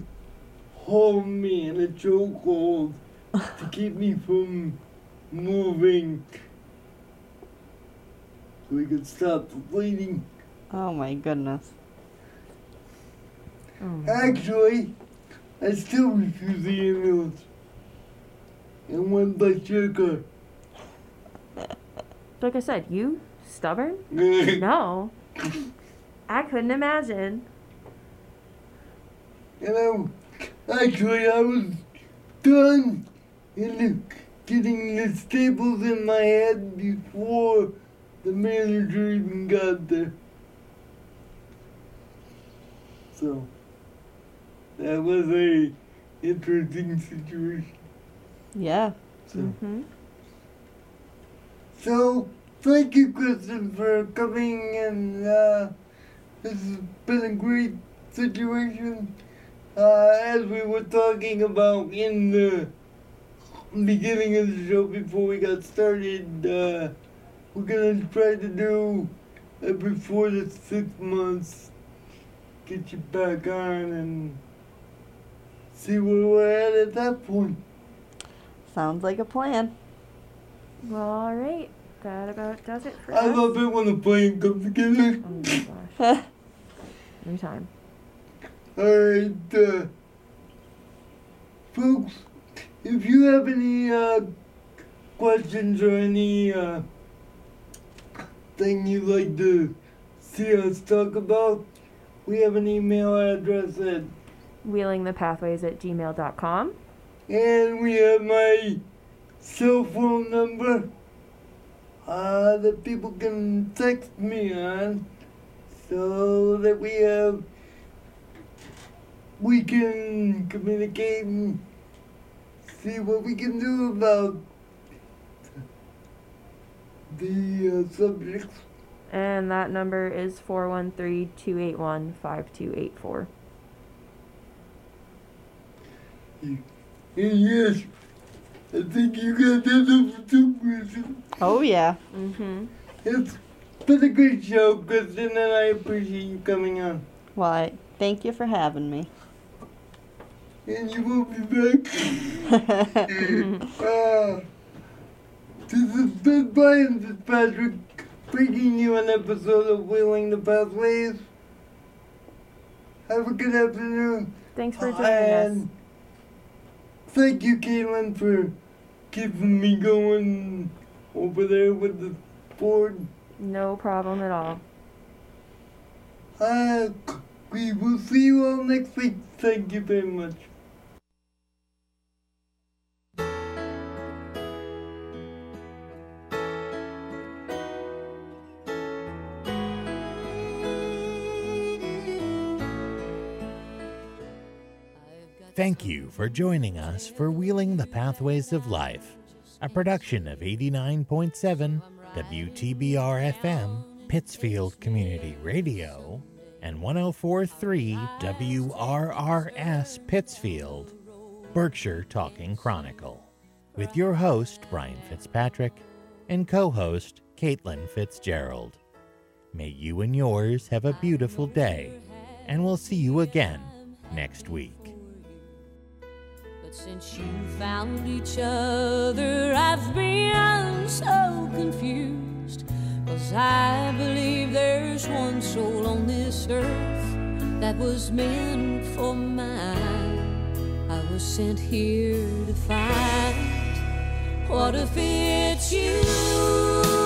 hold me in a chokehold to *laughs* keep me from moving so he could stop the bleeding.
Oh my goodness.
Oh.
Actually, I still refuse the ambulance. And went by car.
Like I said, you stubborn? *laughs* No. I couldn't imagine.
I, actually, I was done in the, getting the staples in my head before the manager even got there. So, that was a interesting situation.
Yeah.
So,
Mm-hmm.
So, thank you, Kristen, for coming, and uh, this has been a great situation. Uh, as we were talking about in the beginning of the show before we got started, uh, we're gonna try to do every four to six months, get you back on and see where we're at at that point.
Sounds like a plan.
Well, all right. That about does it for
I
us.
love it when the plan comes together.
Oh my gosh. *laughs* time
Alright, uh, folks, if you have any uh, questions or any uh, thing you'd like to see us talk about, we have an email address at,
Wheelingthepathways at gmail.com.
and we have my cell phone number uh, that people can text me on so that we have we can communicate and see what we can do about the uh, subjects.
And that number is 413 281 5284.
Yes, I think you got that number too, Kristen.
Oh yeah.
Mm-hmm.
It's been a great show, Kristen, and I appreciate you coming on.
Why? Thank you for having me.
And you will be back. *laughs* uh, this has been Brian Fitzpatrick bringing you an episode of Wheeling the Pathways. Have a good afternoon.
Thanks for joining us.
thank you, Caitlin, for keeping me going over there with the board.
No problem at all.
Uh, we will see you all next week. Thank you very much.
Thank you for joining us for Wheeling the Pathways of Life, a production of 89.7 WTBR FM, Pittsfield Community Radio, and 1043 WRRS Pittsfield, Berkshire Talking Chronicle, with your host, Brian Fitzpatrick, and co host, Caitlin Fitzgerald. May you and yours have a beautiful day, and we'll see you again next week.
But since you found each other, I've been so confused. Cause I believe there's one soul on this earth that was meant for mine. I was sent here to find. What if it's you?